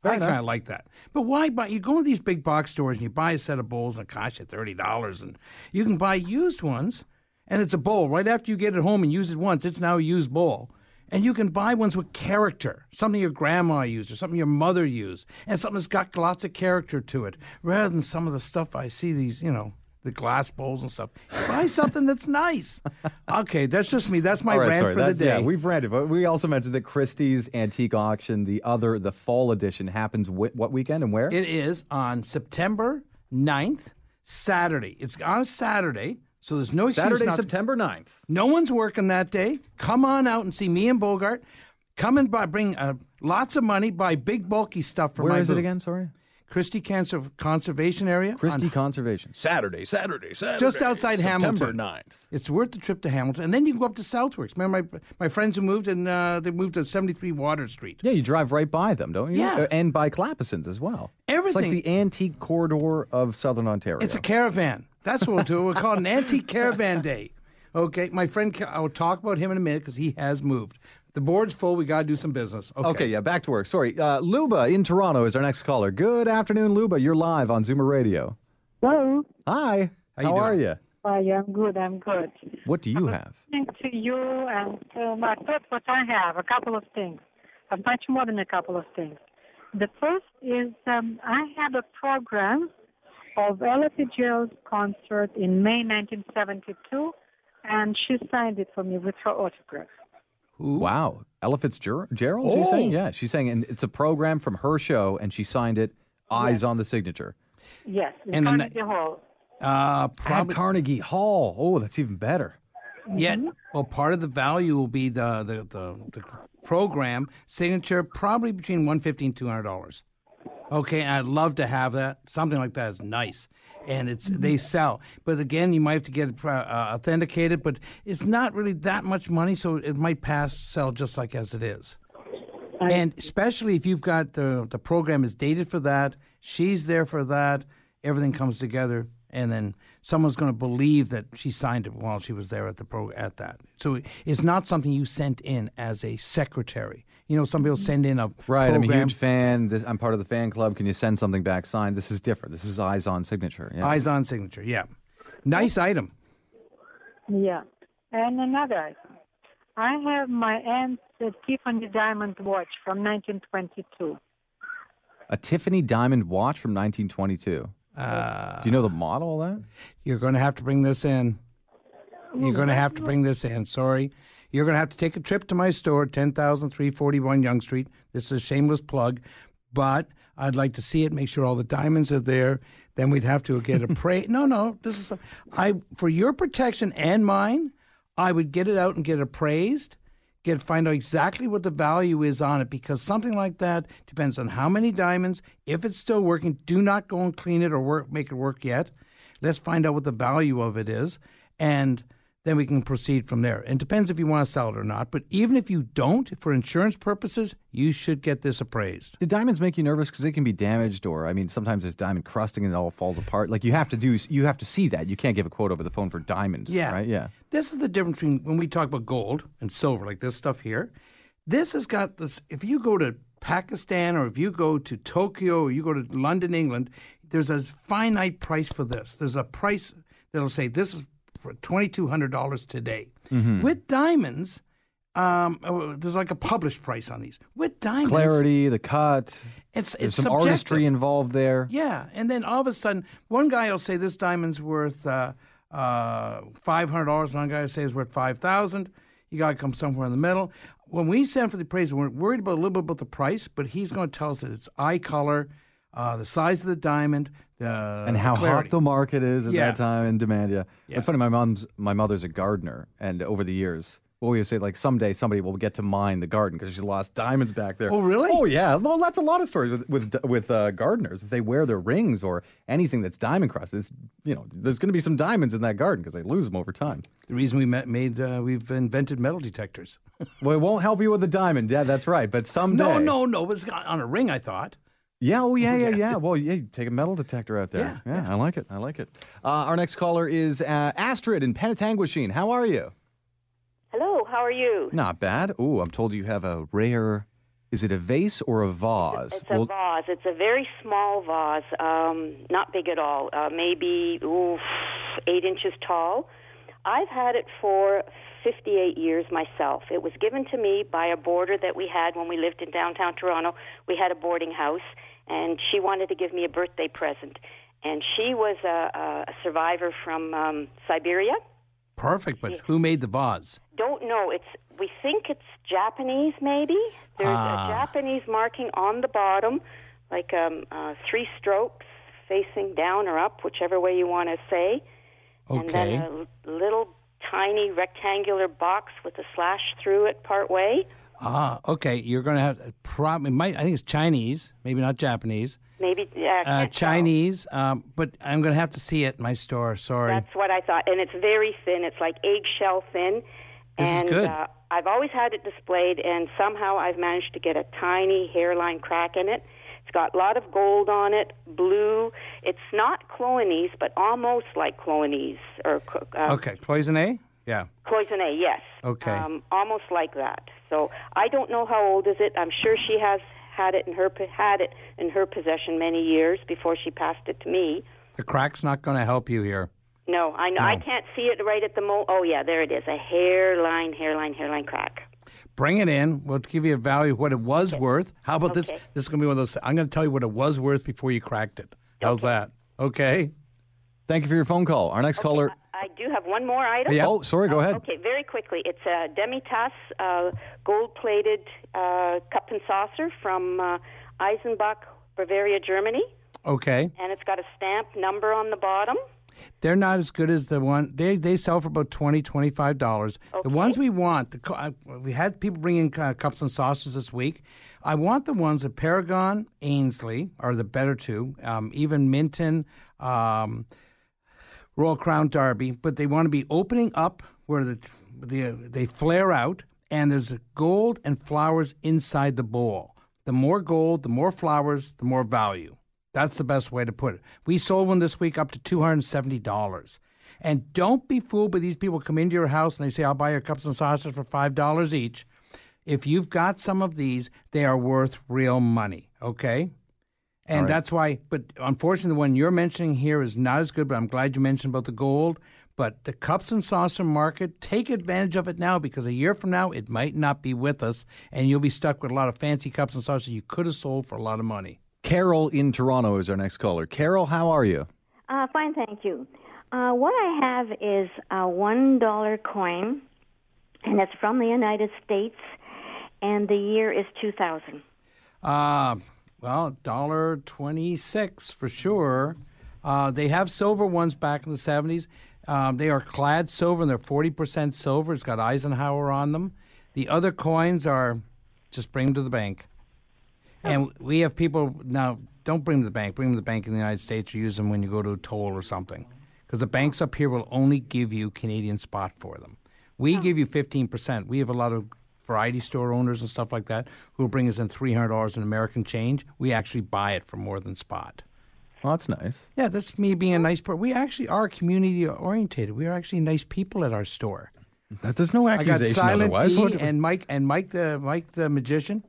I kind of like that. But why buy? You go to these big box stores and you buy a set of bowls and it costs you thirty dollars, and you can buy used ones, and it's a bowl. Right after you get it home and use it once, it's now a used bowl. And you can buy ones with character, something your grandma used or something your mother used, and something that's got lots of character to it, rather than some of the stuff I see these, you know, the glass bowls and stuff. Buy something that's nice. Okay, that's just me. That's my right, rant sorry. for the day. Yeah, we've ranted, but we also mentioned that Christie's Antique Auction, the other, the fall edition, happens wi- what weekend and where? It is on September 9th, Saturday. It's on a Saturday, so there's no Saturday, not September 9th. No one's working that day. Come on out and see me and Bogart. Come and buy, bring uh, lots of money, buy big bulky stuff for Where my is it again? Sorry. Christie Cancer Conservation Area. on- Christie Conservation. Saturday, Saturday, Saturday. Just outside Hamilton. September Hamilton. 9th. It's worth the trip to Hamilton, and then you can go up to Southworks. Remember my my friends who moved and uh, they moved to 73 Water Street. Yeah, you drive right by them, don't you? Yeah. Uh, And by Clappisons as well. Everything. It's like the antique corridor of southern Ontario. It's a caravan. That's what we'll do. We'll call it an anti caravan day. Okay, my friend, I'll talk about him in a minute because he has moved. The board's full. We got to do some business. Okay. Okay, yeah, back to work. Sorry. Uh, Luba in Toronto is our next caller. Good afternoon, Luba. You're live on Zoomer Radio. Hello. Hi. How you are you? Hi, I'm good. I'm good. What do you have? Listening to you, and um, I thought what I have a couple of things, much more than a couple of things. The first is um, I have a program of Ella Fitzgerald's concert in May 1972, and she signed it for me with her autograph. Wow. Ella Fitzgerald, Gerald, she's saying? Oh. Yeah, she's saying, and it's a program from her show, and she signed it, eyes on the signature. Yes, in And then- Carnegie Hall. Uh, At. Carnegie Hall. Oh, that's even better. Yet, well, part of the value will be the the, the, the program signature, probably between one fifty and two hundred dollars. Okay, I'd love to have that. Something like that is nice, and it's they sell. But again, you might have to get it uh, authenticated. But it's not really that much money, so it might pass sell just like as it is. And especially if you've got the the program is dated for that, she's there for that, everything comes together, and then someone's going to believe that she signed it while she was there at the pro at that. So it's not something you sent in as a secretary. You know, some people send in a Right. I'm a huge fan. This, I'm part of the fan club. Can you send something back signed? This is different. This is eyes on signature. Yeah. eyes on signature. Yeah, nice item. Yeah. And another item. I have my aunt's uh, Tiffany diamond watch from 1922. A Tiffany diamond watch from 1922. Uh, Do you know the model of that? You're going to have to bring this in. You're going to have to bring this in. Sorry. You're going to have to take a trip to my store, 10,341 Yonge Street. This is a shameless plug, but I'd like to see it, make sure all the diamonds are there. Then we'd have to get a pray. no, no, this is, a, I, for your protection and mine, I would get it out and get it appraised, get find out exactly what the value is on it because something like that depends on how many diamonds. If it's still working, do not go and clean it or work, make it work yet. Let's find out what the value of it is, and then we can proceed from there. It depends if you want to sell it or not. But even if you don't, for insurance purposes, you should get this appraised. Do diamonds make you nervous because they can be damaged, or I mean, sometimes there's diamond crusting and it all falls apart. Like you have to do, you have to see that. You can't give a quote over the phone for diamonds. Yeah. Right. Yeah. This is the difference between when we talk about gold and silver, like this stuff here. This has got this. If you go to Pakistan or if you go to Tokyo or you go to London, England, there's a finite price for this. There's a price that'll say this is for $2,200 today. With diamonds, um, oh, there's like a published price on these. With diamonds, Clarity, the cut. it's There's it's some subjective. artistry involved there. Yeah, and then all of a sudden, one guy will say this diamond's worth uh, uh, five hundred dollars. One guy will say it's worth five thousand. You got to come somewhere in the middle. When we send for the appraisal, we're worried about a little bit about the price, but he's going to tell us that it's eye color, uh, the size of the diamond, the and how clarity. hot the market is at Yeah. that time in demand. Yeah. Yeah. it's funny. My mom's my mother's a gardener, and over the years, well, we would say like someday somebody will get to mine the garden because she lost diamonds back there. Oh, really? Oh, yeah. Well, that's a lot of stories with with with uh, gardeners. If they wear their rings or anything that's diamond crosses, you know, there's going to be some diamonds in that garden because they lose them over time. The reason we met, made uh, we've invented metal detectors. Well, it won't help you with the diamond. Yeah, that's right. But someday. No, no, no. It was on a ring. I thought. Yeah, oh yeah, yeah, yeah. Well, yeah, take a metal detector out there. Yeah, Yeah, I like it. I like it. Uh, our next caller is uh, Astrid in Penetanguishene. How are you? Hello, how are you? Not bad. Ooh, I'm told you have a rare. Is it a vase or a vase? It's a vase. It's a very small vase, um, not big at all. Uh, maybe ooh, eight inches tall. I've had it for 58 years myself. It was given to me by a boarder that we had when we lived in downtown Toronto. We had a boarding house, and she wanted to give me a birthday present. And she was a, a survivor from um, Siberia. Perfect. But who made the vase? don't know. It's we think it's Japanese, maybe. There's Ah. a Japanese marking on the bottom, like um, uh, three strokes facing down or up, whichever way you want to say. Okay. And then a little tiny rectangular box with a slash through it part way. Ah, okay. You're going to have probably. Might I think it's Chinese, maybe not Japanese. Maybe yeah, Uh. Chinese, um, but I'm going to have to see it in my store. Sorry. That's what I thought, and it's very thin. It's like eggshell thin. This is and good. Uh, I've always had it displayed, and somehow I've managed to get a tiny hairline crack in it. It's got a lot of gold on it, blue. It's not cloonese, but almost like cloonese or uh, okay, cloisonne. Yeah. cloisonne. Yes. Okay. Um, almost like that. So I don't know how old is it. I'm sure she has had it in her had it in her possession many years before she passed it to me. The crack's not going to help you here. No, I know. I can't see it right at the mo. Oh yeah, there it is. A hairline, hairline, hairline crack. Bring it in. We'll give you a value of what it was worth. How about this? Okay. This is going to be one of those. I'm going to tell you what it was worth before you cracked it. How's that? Okay. Thank you for your phone call. Our next caller. I do have one more item. Yeah. Oh, sorry. Go ahead. Okay, very quickly. It's a Demitasse uh, gold-plated uh, cup and saucer from uh, Eschenbach, Bavaria, Germany, Okay. and it's got a stamp number on the bottom. They're not as good as the one they they sell for about twenty twenty five dollars. The ones we want, the we had people bring in uh, cups and saucers this week. I want the ones that Paragon, Aynsley are the better two. Um, even Minton, um, Royal Crown Derby, but they want to be opening up where the, the they flare out, and there's gold and flowers inside the bowl. The more gold, the more flowers, the more value. That's the best way to put it. We sold one this week up to two hundred and seventy dollars. And don't be fooled by these people come into your house and they say, "I'll buy your cups and saucers for five dollars each." If you've got some of these, they are worth real money. Okay. And that's why, but unfortunately, the one you're mentioning here is not as good. But I'm glad you mentioned about the gold. But the cups and saucer market, take advantage of it now because a year from now, it might not be with us, and you'll be stuck with a lot of fancy cups and saucers you could have sold for a lot of money. Carol in Toronto is our next caller. Carol, how are you? Uh, fine, thank you. Uh, what I have is a one dollar coin, and it's from the United States, and the year is two thousand. Uh, well, dollar twenty six for sure. Uh, they have silver ones back in the seventies. Um, they are clad silver, and they're forty percent silver. It's got Eisenhower on them. The other coins are just bring them to the bank. And we have people now. Don't bring them to the bank. Bring them to the bank in the United States, or use them when you go to a toll or something. Because the banks up here will only give you Canadian spot for them. We oh. give you fifteen percent. We have a lot of variety store owners and stuff like that who will bring us in three hundred dollars in American change. We actually buy it for more than spot. Well, that's nice. Yeah, that's me being a nice person. We actually are community orientated. We are actually nice people at our store. That, there's no accusation I got accusation Silent otherwise. D and Mike and Mike the Mike the magician.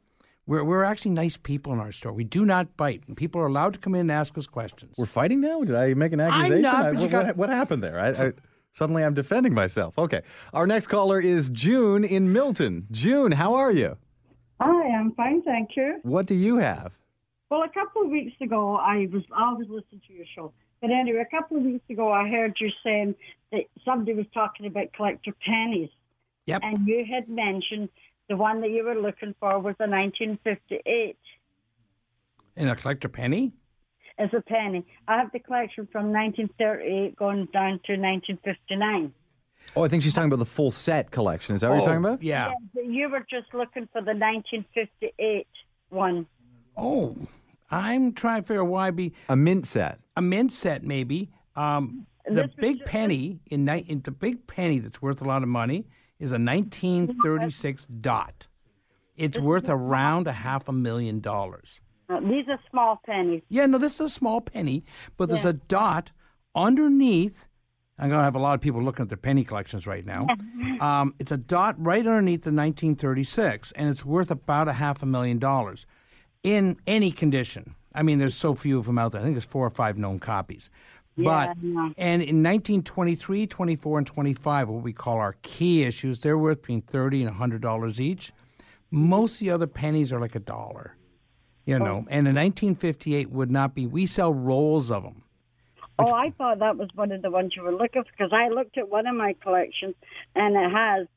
We're we're actually nice people in our store. We do not bite, and people are allowed to come in and ask us questions. We're fighting now? Did I make an I'm accusation? not, I- you what, got- what, what happened there? I, I, Suddenly I'm defending myself. Okay. Our next caller is June in Milton. June, how are you? Hi, I'm fine, thank you. What do you have? Well, a couple of weeks ago, I was I always listen to your show. But anyway, a couple of weeks ago, I heard you saying that somebody was talking about collector pennies. Yep. And you had mentioned the one that you were looking for was a 1958 In a collector penny? as a penny. I have the collection from 1938 going down to 1959. Oh, I think she's talking about the full set collection. Is that what you're talking about? Yeah. but You were just looking for the 1958 one. Oh, I'm trying to figure out why be A mint set. a mint set maybe. Um, the big just- penny in, ni- in the big penny that's worth a lot of money is a 1936 dot. It's worth around a half a million dollars. Uh, these are small pennies. Yeah, no, this is a small penny, but there's a dot underneath. I'm going to have a lot of people looking at their penny collections right now. Um, it's a dot right underneath the 1936, and it's worth about a half a million dollars in any condition. I mean, there's so few of them out there. I think there's four or five known copies. But Yeah. and in 1923, 24, and 25, what we call our key issues, they're worth between 30 and 100 dollars each. Most of the other pennies are like a dollar, you know. Oh. And in 1958 would not be. We sell rolls of them. Oh, I thought that was one of the ones you were looking for because I looked at one of my collections and it has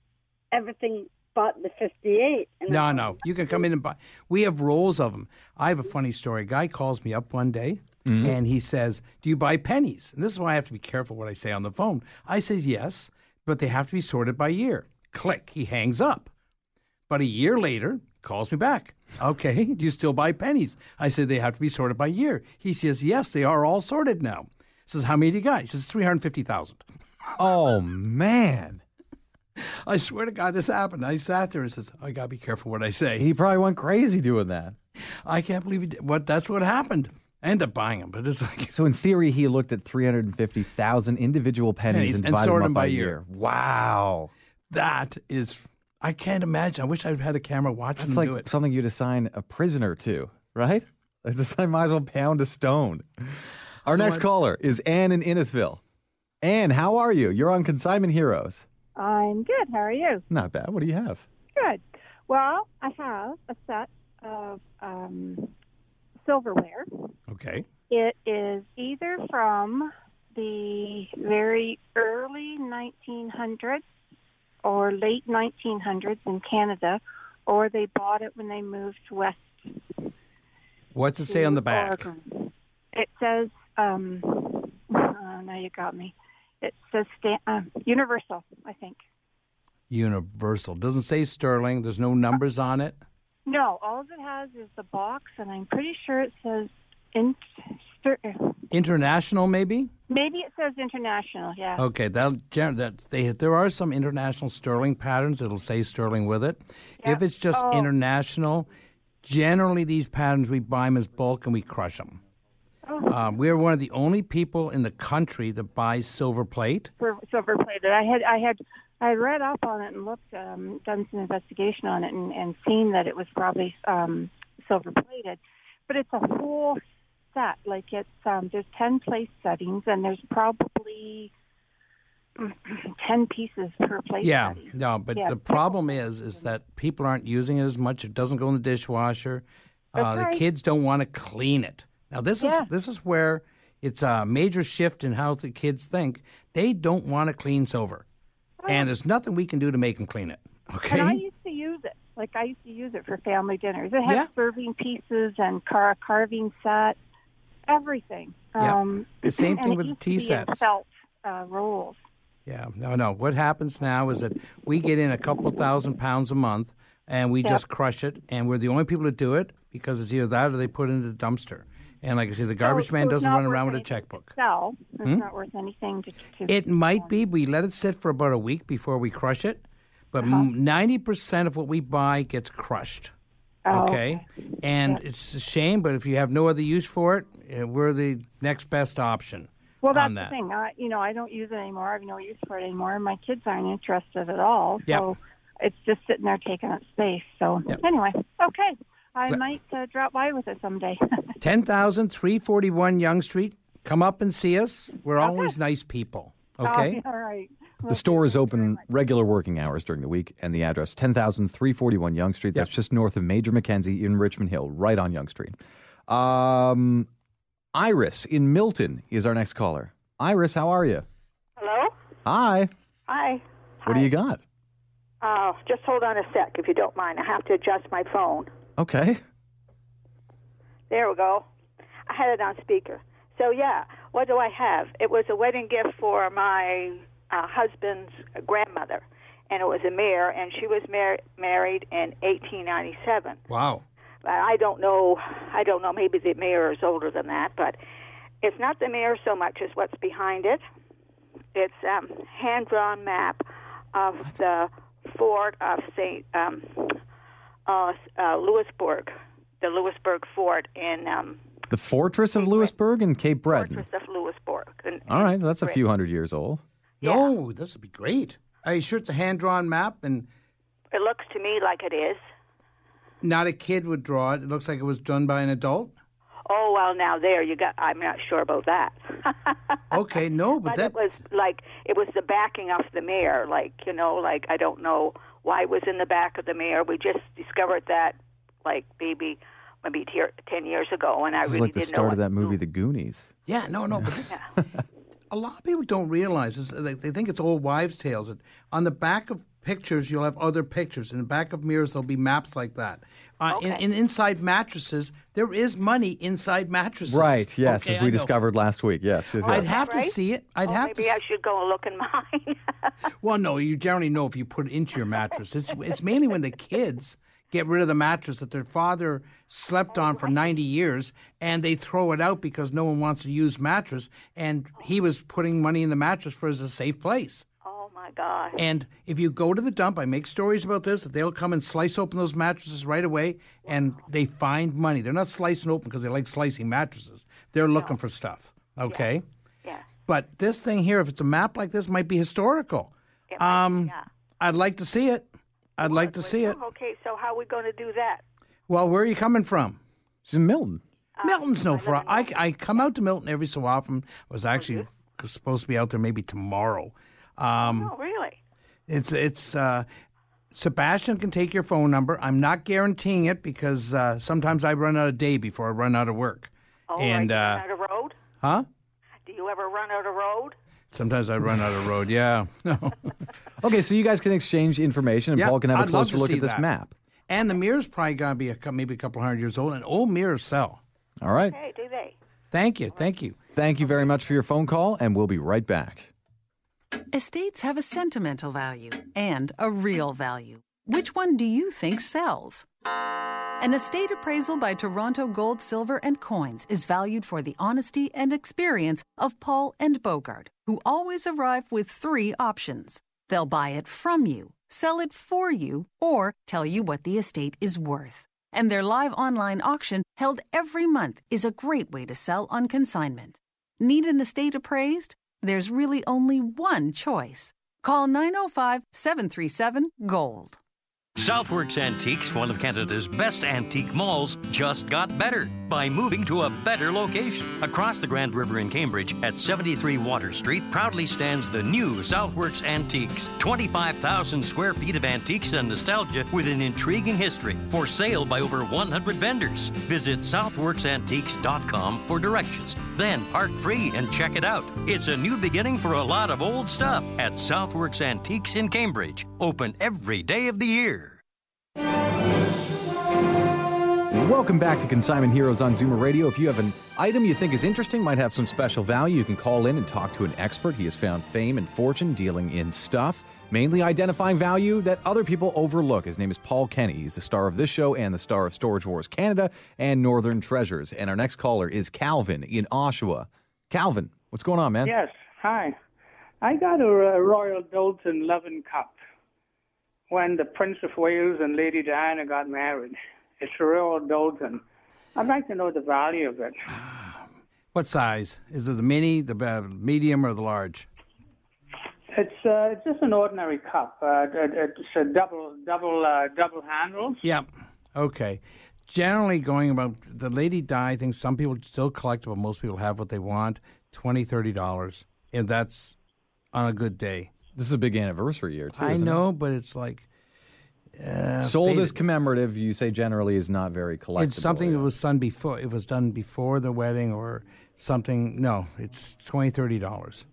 everything but the 58. No, no. You can come in and buy. We have rolls of them. I have a funny story. A guy calls me up one day Mm-hmm. and he says, Do you buy pennies? And this is why I have to be careful what I say on the phone. I says, Yes, but they have to be sorted by year. Click. He hangs up. But a year later, calls me back. Okay, do you still buy pennies? I said, They have to be sorted by year. He says, Yes, they are all sorted now. says, How many do you got? He says, 350,000. Oh, man. I swear to God, this happened. I sat there and says, I got to be careful what I say. He probably went crazy doing that. I can't believe he did. What? That's what happened. I ended up buying them, but it's like So in theory, he looked at 350,000 individual pennies, Pennies and and divided sorted them them up by by year. year. Wow. that is. I can't imagine. I wish I'd had a camera watching That's him like do it. something you'd assign a prisoner to, right? Like this, I might as well pound a stone. Our next caller is Anne in Innisville. Anne, how are you? You're on Consignment Heroes. I'm good. How are you? Not bad. What do you have? Good. Well, I have a set of um, silverware. Okay. It is either from the very early 1900s or late 1900s in Canada, or they bought it when they moved west. What's it say on the back? Oregon. It says, um, oh, now you got me. It says uh, Universal, I think. Universal. Doesn't say sterling. There's no numbers on it. No, all it has is the box, and I'm pretty sure it says in, ster- International, maybe. maybe it says international. Yeah. Okay, that that they there are some international sterling patterns. It'll say sterling with it. If it's just Oh. international, generally these patterns we buy them as bulk and we crush them. Oh. Um, we're one of the only people in the country that buys silver plate. Silver plated. I had I had I had read up on it and looked um, done some investigation on it and, and seen that it was probably um, silver plated, but it's a whole set. Like it's um, there's ten place settings and there's probably ten pieces per place. Yeah, setting. no, but Yeah. the problem is, is that people aren't using it as much. It doesn't go in the dishwasher. Uh, That's the kids don't want to clean it. Now this Yeah. is this is where it's a major shift in how the kids think. They don't want to clean silver, and there's nothing we can do to make them clean it. Okay. And I used to use it. Like I used to use it for family dinners. It had Yeah. serving pieces and car carving set, everything. Yeah. Um, The same thing it with the to tea sets. Felt uh, rolls. Yeah, no, no. What happens now is that we get in a couple thousand pounds a month, and we Yep. just crush it, and we're the only people that do it because it's either that or they put it in the dumpster. And like I say, the garbage So- man so doesn't run around with a checkbook. Sell. It's Hmm? not worth anything to. to It might be. We let it sit for about a week before we crush it, but Uh-huh. ninety percent of what we buy gets crushed. Oh, okay, and it's a shame, but if you have no other use for it, uh, we're the next best option. Well, that's on the thing. I, you know, I don't use it anymore. I have no use for it anymore. My kids aren't interested at all. Yep. So it's just sitting there taking up space. So Yep. anyway, okay. I Gla- might uh, drop by with it someday. 10,341 Yonge Street. Come up and see us. We're always nice people. Okay. Oh, all right. The store is open regular working hours during the week, and the address 10341 Yonge Street. That's just north of Major Mackenzie in Richmond Hill, right on Yonge Street. Um, Iris in Milton is our next caller. Iris, how are you? Hello? Hi. Hi. What do you got? Uh, just hold on a sec if you don't mind. I have to adjust my phone. Okay. There we go. I had it on speaker. So, yeah, what do I have? It was a wedding gift for my uh, husband's grandmother, and it was a mirror, and she was mar- married in 1897. Wow. I don't know. I don't know. Maybe the mirror is older than that, but it's not the mirror so much as what's behind it. It's um, hand drawn map of the fort of Saint um, uh, uh, Louisbourg, the Louisbourg fort in um, The Fortress of Louisbourg and Cape Breton. Fortress of Louisbourg. And, All right, that's a few hundred years old. No, this would be great. Are you sure it's a hand drawn map and it looks to me like it is. not a kid would draw it? It looks like it was done by an adult. Oh well, now there you got. I'm not sure about that. Okay, no, but but that it was like it was the backing of the mirror. Like you know, like I don't know why it was in the back of the mirror. We just discovered that like maybe maybe te- ten years ago, and I This really like the didn't start know. of that movie, The Goonies. Yeah, no, no, but this. a lot of people don't realize this. They, they think it's old wives' tales. That on the back of pictures, you'll have other pictures. In the back of mirrors, there'll be maps like that. Uh, in, in inside mattresses, there is money inside mattresses. Right, yes, Okay, as we discovered last week. Yes, yes, I'd yes. have to see it. I'd oh, have maybe to. Maybe I should go and look in mine. Well, no, you generally know if you put it into your mattress. It's it's mainly when the kids get rid of the mattress that their father slept on for 90 years and they throw it out because no one wants to use mattress and he was putting money in the mattress for as a safe place. My God! And if you go to the dump, I make stories about this they'll come and slice open those mattresses right away and they find money. They're not slicing open because they like slicing mattresses. They're looking for stuff. Okay? Yeah. But this thing here, if it's a map like this, might be historical. um, I'd like to see it. I'd like to see it. Okay, so how are we going to do that? Well, where are you coming from? She's in Milton. Milton's no far. I, I come out to Milton every so often. I was actually supposed to be out there maybe tomorrow. Um, oh, really? It's it's uh, Sebastian can take your phone number. I'm not guaranteeing it because uh, sometimes I run out of day before I run out of work. Oh, and right. uh, run out of road? huh? Do you ever run out of road? Sometimes I run out of road. Yeah. No. Okay, so you guys can exchange information, and Yeah, Paul can have a I'd closer look at this that. map. And the mirror's probably gonna be a, maybe a couple hundred years old. And old mirrors sell. All right. Hey, do they? Thank you. Thank you. Thank you very much for your phone call, and we'll be right back. Estates have a sentimental value and a real value. Which one do you think sells? An estate appraisal by Toronto Gold, Silver, and Coins is valued for the honesty and experience of Paul and Bogart, who always arrive with three options. They'll buy it from you, sell it for you, or tell you what the estate is worth. And their live online auction, held every month, is a great way to sell on consignment. Need an estate appraised? There's really only one choice. Call 905 737 GOLD. Southworks Antiques, one of Canada's best antique malls, just got better by moving to a better location. Across the Grand River in Cambridge at 73 Water Street proudly stands the new Southworks Antiques. 25,000 square feet of antiques and nostalgia with an intriguing history. For sale by over 100 vendors. Visit southworksantiques.com for directions. Then park free and check it out. It's a new beginning for a lot of old stuff at Southworks Antiques in Cambridge. Open every day of the year. Welcome back to Consignment Heroes on Zoomer Radio. If you have an item you think is interesting, might have some special value, you can call in and talk to an expert. He has found fame and fortune dealing in stuff, mainly identifying value that other people overlook. His name is Paul Kenny. He's the star of this show and the star of Storage Wars Canada and Northern Treasures. And our next caller is Calvin in Oshawa. Calvin, what's going on, man? Yes, hi. I got a, uh Royal Doulton loving cup when the Prince of Wales and Lady Diana got married. It's a Royal Doulton. I'd like to know the value of it. What size? Is it the mini, the uh, medium, or the large? It's uh, it's just an ordinary cup. Uh, it's a double double uh, double handles. Yeah. Okay. Generally, going about the Lady Di thing, some people still collect, but most people have what they want $20, $30. And that's on a good day. This is a big anniversary year too. I isn't it? know, but it's like uh, Sold faded. as commemorative, you say generally is not very collectible. It's something that was done before. It was done before the wedding or something. No, it's twenty, thirty dollars.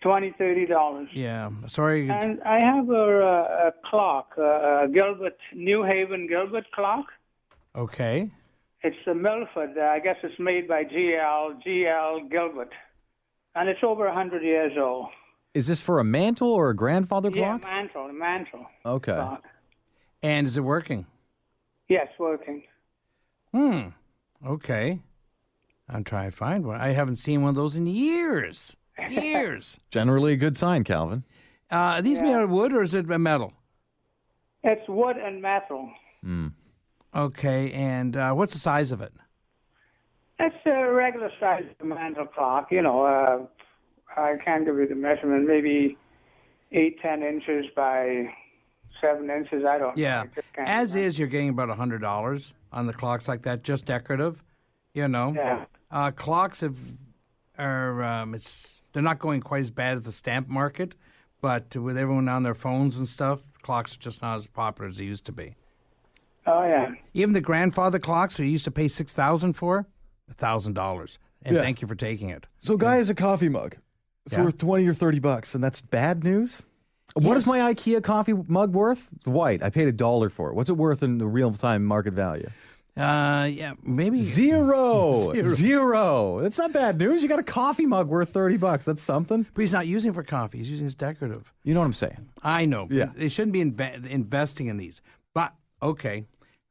Twenty, thirty dollars. Yeah, sorry. And I have a, uh, a clock, uh, a Gilbert, New Haven Gilbert clock. Okay. It's a Milford. Uh, I guess it's made by GL, GL Gilbert. And it's over a 100 years old. Is this for a mantle or a grandfather Yeah, clock? mantle, mantle. Okay. clock. And is it working? Yes, working. Hmm. Okay. I'm trying to find one. I haven't seen one of those in years. Years. Generally a good sign, Calvin. uh, are these made out of wood or is it metal? It's wood and metal. Hmm. Okay. And uh, what's the size of it? It's a regular size mantle clock. You know, uh, I can't give you the measurement. Maybe eight, ten inches by seven inches. I don't. Yeah. I just can't As is, you're getting about a hundred dollars on the clocks like that, just decorative. You know. Yeah. Uh, clocks have are um, it's they're not going quite as bad as the stamp market, but with everyone on their phones and stuff, clocks are just not as popular as they used to be. Oh yeah. Even the grandfather clocks we used to pay six thousand for, a thousand dollars. And Yeah. thank you for taking it. So, guy has a coffee mug. It's Yeah. worth twenty or thirty bucks, and that's bad news. What is my IKEA coffee mug worth? It's white. I paid a dollar for it. What's it worth in the real time market value? Uh, yeah, maybe Zero. Zero. Zero. That's not bad news. You got a coffee mug worth thirty bucks. That's something. But he's not using it for coffee. He's using it as decorative. You know what I'm saying? I know. Yeah. They shouldn't be inve- investing in these. But okay.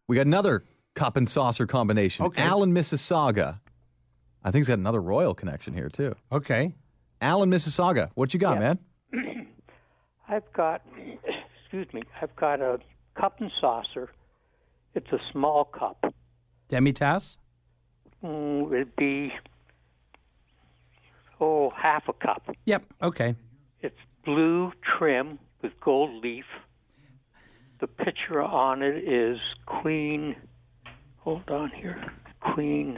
We got another cup and saucer combination. Okay. Allen, Mississauga. I think he's got another royal connection here too. Okay. Allen, Mississauga. What you got, Yeah. man? I've got, excuse me, I've got a cup and saucer. It's a small cup. Demitasse? Mm, it'd be, oh, half a cup. Yep. Okay. It's blue trim with gold leaf. The picture on it is Queen. Hold on here. Queen.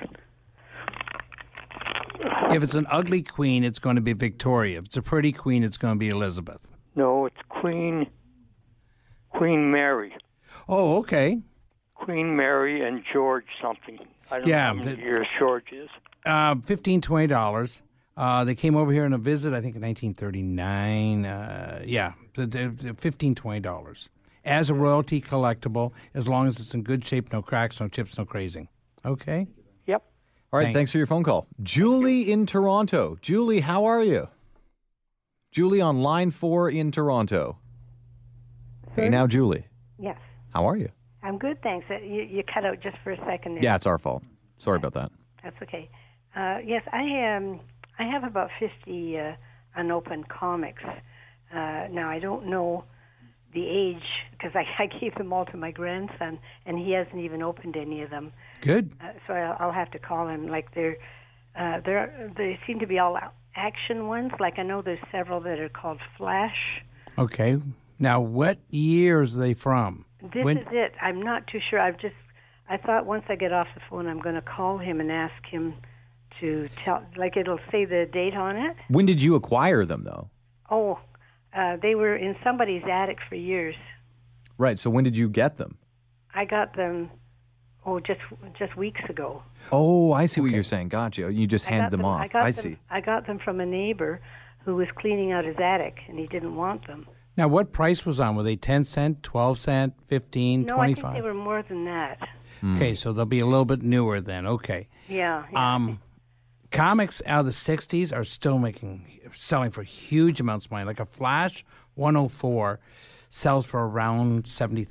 If it's an ugly queen, it's going to be Victoria. If it's a pretty queen, it's going to be Elizabeth. No, it's Queen. Queen Mary. Oh, okay. Queen Mary and George something. I don't Yeah, know how many the- years George is. Uh, Fifteen, twenty dollars. Uh, they came over here on a visit, I think in 1939. Uh, yeah, the, the, the 15 dollars as a royalty collectible, as long as it's in good shape, no cracks, no chips, no crazing. Okay. Yep. All right, Thank- thanks for your phone call. Julie in Toronto. Julie, how are you? Julie on line four in Toronto. Hey, now, Julie, Yes, how are you? I'm good, thanks. Uh, You, you cut out just for a second there. Yeah, it's our fault. Sorry about that. That's okay. Uh, yes, I um, I have about 50 uh, unopened comics. Uh, now, I don't know the age because I, I gave them all to my grandson, and he hasn't even opened any of them. Good. Uh, so I'll, I'll have to call him. Like they're, uh, they're they seem to be all action ones. Like I know there's several that are called Flash. Okay. Now, what years are they from? This When- is it. I'm not too sure. I've just I thought once I get off the phone, I'm going to call him and ask him to tell. Like it'll say the date on it. When did you acquire them, though? Oh, uh, they were in somebody's attic for years. Right. So when did you get them? I got them. Oh, just just weeks ago. Oh, I see what you're saying. Gotcha. You just handed got them, off. I, got them, see. I got them from a neighbor who was cleaning out his attic, and he didn't want them. Now, what price was on? Were they 10 cent, 12 cent, 15, no, I think 25? they were more than that. Okay, so they'll be a little bit newer then. Okay. Yeah. yeah. Um, comics out of the 60s are still making selling for huge amounts of money. Like a Flash 104 sells for around $70,000.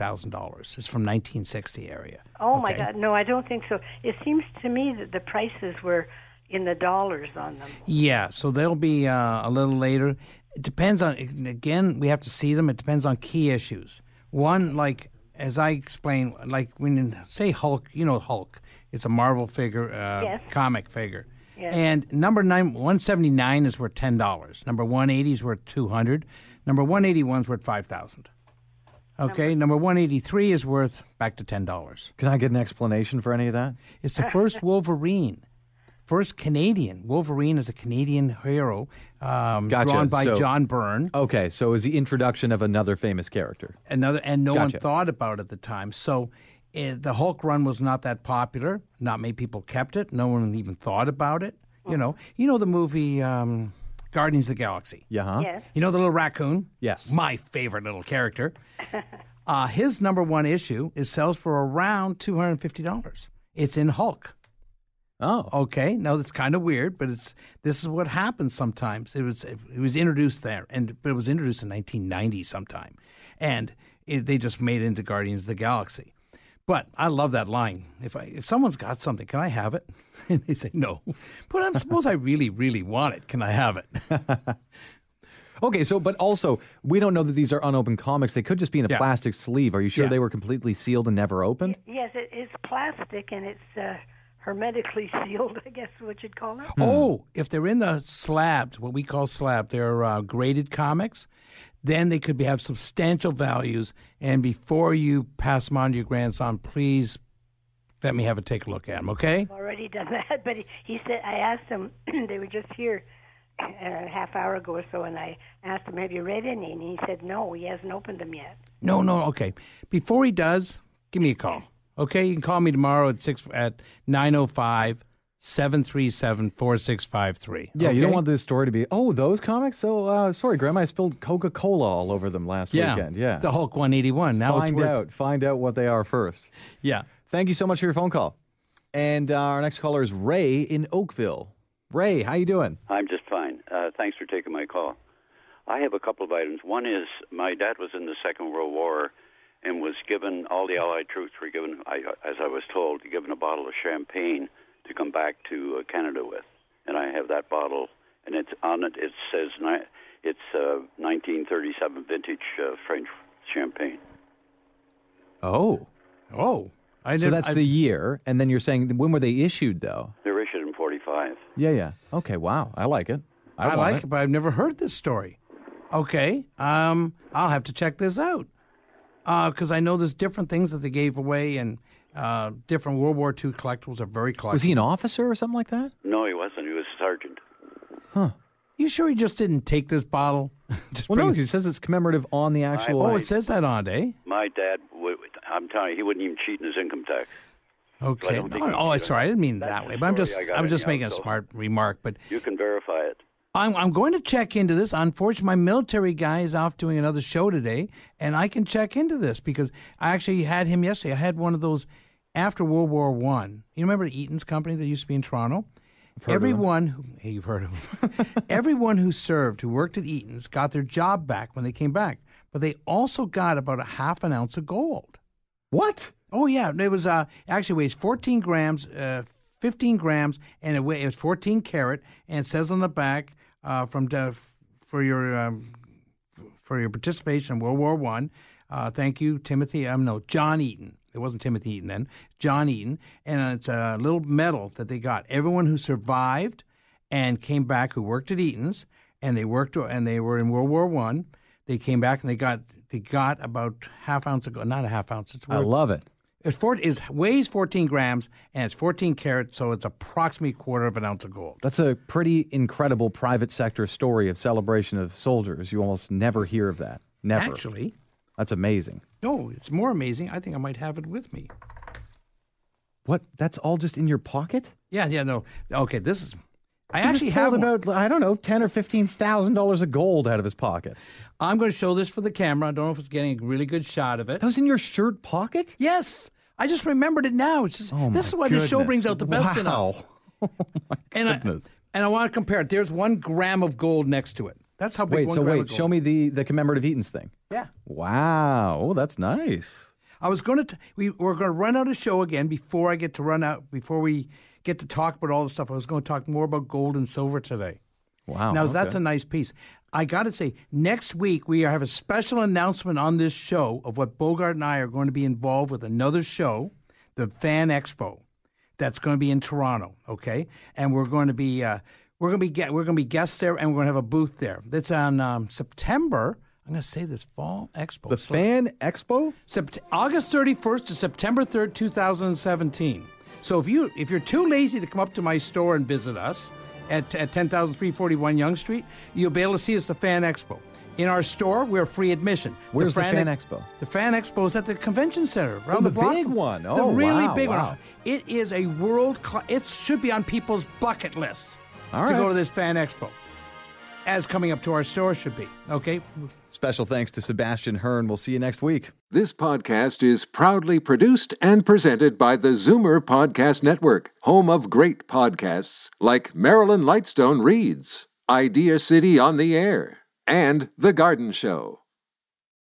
It's from 1960 area. Oh my God! No, I don't think so. It seems to me that the prices were in the dollars on them. Yeah, so they'll be uh, a little later. It depends on, again, we have to see them. It depends on key issues. One, like, as I explained, like when, you say Hulk, you know Hulk, it's a Marvel figure, uh, Yes. comic figure. Yes. And number nine, 179 is worth $10. Number 180 is worth 200 Number 181 is worth 5000 Okay, number 183 is worth back to $10. Can I get an explanation for any of that? It's the first Wolverine. first Canadian Wolverine is a Canadian hero, um, Gotcha. drawn by So- John Byrne. Okay, so it was the introduction of another famous character. Another, and no Gotcha. one thought about it at the time. So. eh, the Hulk run was not that popular. Not many people kept it. No one even thought about it. You know, you know the movie um, Guardians of the Galaxy. Yeah. Huh? Yes. You know the little raccoon? Yes. My favorite little character. uh, his number one issue is sells for around two hundred and fifty dollars. It's in Hulk. Oh. Okay. Now that's kind of weird, but it's this is what happens sometimes. It was it was introduced there, and but it was introduced in nineteen ninety sometime, and it, they just made it into Guardians of the Galaxy. But I love that line. If I if someone's got something, can I have it? And they say no. But I suppose I really really want it. Can I have it? Okay, so but also we don't know that these are unopened comics. They could just be in a Yeah. plastic sleeve. Are you sure Yeah. they were completely sealed and never opened? Yes, it is plastic and it's uh, hermetically sealed. I guess what you'd call it. Oh, if they're in the slabs, what we call slab, they're uh, graded comics, then they could be, have substantial values. And before you pass them on to your grandson, please let me have a take a look at them, okay? I've already done that, but he, he said I asked him. they were just here uh, a half hour ago or so, and I asked him, "Have you read any?" And he said, "No, he hasn't opened them yet." No, no, okay. Before he does, give me a call, okay? You can call me tomorrow at six at 905 737 4653. Yeah, you don't want this story to be. Oh, those comics. So uh, sorry, Grandma, I spilled Coca Cola all over them last yeah. weekend. Yeah, The Hulk 181. Now find it's worth, out. Find out what they are first. Yeah. Thank you so much for your phone call. And uh, our next caller is Ray in Oakville. Ray, how you doing? I'm just fine. Uh, thanks for taking my call. I have a couple of items. One is my dad was in the Second World War and was given all the Allied troops were given, I, as I was told, given a bottle of champagne to come back to uh, Canada with, and I have that bottle, and it's on it. It says ni- it's uh, 1937 vintage uh, French champagne. Oh, oh, I so never- that's I- the year, and then you're saying when were they issued though? They were issued in 45. Yeah, yeah. Okay, wow, I like it. I, I, like it. it, but I've never heard this story. Okay, um, I'll have to check this out because I know there's different things that they gave away, and uh, different World War II collectibles are very collectible. Was he an officer or something like that? No, he wasn't. He was a sergeant. Huh. You sure he just didn't take this bottle? Well, no, bring- he says it's commemorative on the actual. oh, it says that on it, eh? My dad, I'm telling you, he wouldn't even cheat in his income tax. Okay. don't think Oh, he oh, did. sorry, I didn't mean that way. But I'm just, I got I was just anyhow, making a smart remark. But You can verify it. I'm, I'm going to check into this. Unfortunately, my military guy is off doing another show today, and I can check into this because I actually had him yesterday. I had one of those after World War One. You remember Eaton's company that used to be in Toronto? Everyone, who, hey, you've heard of them. Everyone who served, who worked at Eaton's, got their job back when they came back, but they also got about a half an ounce of gold. What? Oh yeah, it was uh, actually weighs 14 grams, uh, 15 grams, and it, weigh, it was 14 carat, and it says on the back uh, from for your um, for your participation in World War One. Uh, thank you, Timothy. Um, no, John Eaton. It wasn't Timothy Eaton then. John Eaton, and it's a little medal that they got. Everyone who survived and came back who worked at Eaton's, and they worked and they were in World War One. They came back and they got they got about half ounce ago, not a half ounce. It's I love it. it's four, it weighs 14 grams and it's 14 carats, so it's approximately a quarter of an ounce of gold. That's a pretty incredible private sector story of celebration of soldiers. You almost never hear of that. Never. Actually, That's amazing. no, it's more amazing. I think I might have it with me. What? That's all just in your pocket? Yeah, yeah, no. Okay, this is. I He actually have about I don't know ten or fifteen thousand dollars of gold out of his pocket. I'm going to show this for the camera. I don't know if it's getting a really good shot of it. That was in your shirt pocket? Yes, I just remembered it now. It's just Oh, this is why the show brings out the best in us. Wow. Oh and I, and I want to compare it. There's one gram of gold next to it. That's how big Wait, one so gram wait, of gold. show me the the commemorative Eaton's thing. Yeah. Wow. Oh, that's nice. I was going to. We we're going to run out of show again before I get to run out. Before we get to talk about all the stuff, I was going to talk more about gold and silver today. Wow. now that's a nice piece. I got to say, next week we have a special announcement on this show of what Bogart and I are going to be involved with another show, the Fan Expo, that's going to be in Toronto. Okay, and we're going to be uh, we're going to be get, we're to be guests there, and we're going to have a booth there. That's on um, September. I'm going to say this fall expo. The Fan Expo? Sept- August 31st to September 3rd, 2017. So if you if you're too lazy to come up to my store and visit us at, at 10,341 Yonge Street, you'll be able to see us at the Fan Expo. In our store, we're free admission. Where's the Fan Expo? The Fan Expo is at the convention center around Oh, the block big one. the Oh, really wow, big wow. one. It is a world class. It should be on people's bucket lists All to right. go to this Fan Expo. As coming up to our store should be. Okay. Special thanks to Sebastian Hearn. We'll see you next week. This podcast is proudly produced and presented by the Zoomer Podcast Network, home of great podcasts like Marilyn Lightstone Reads, Idea City on the Air, and The Garden Show.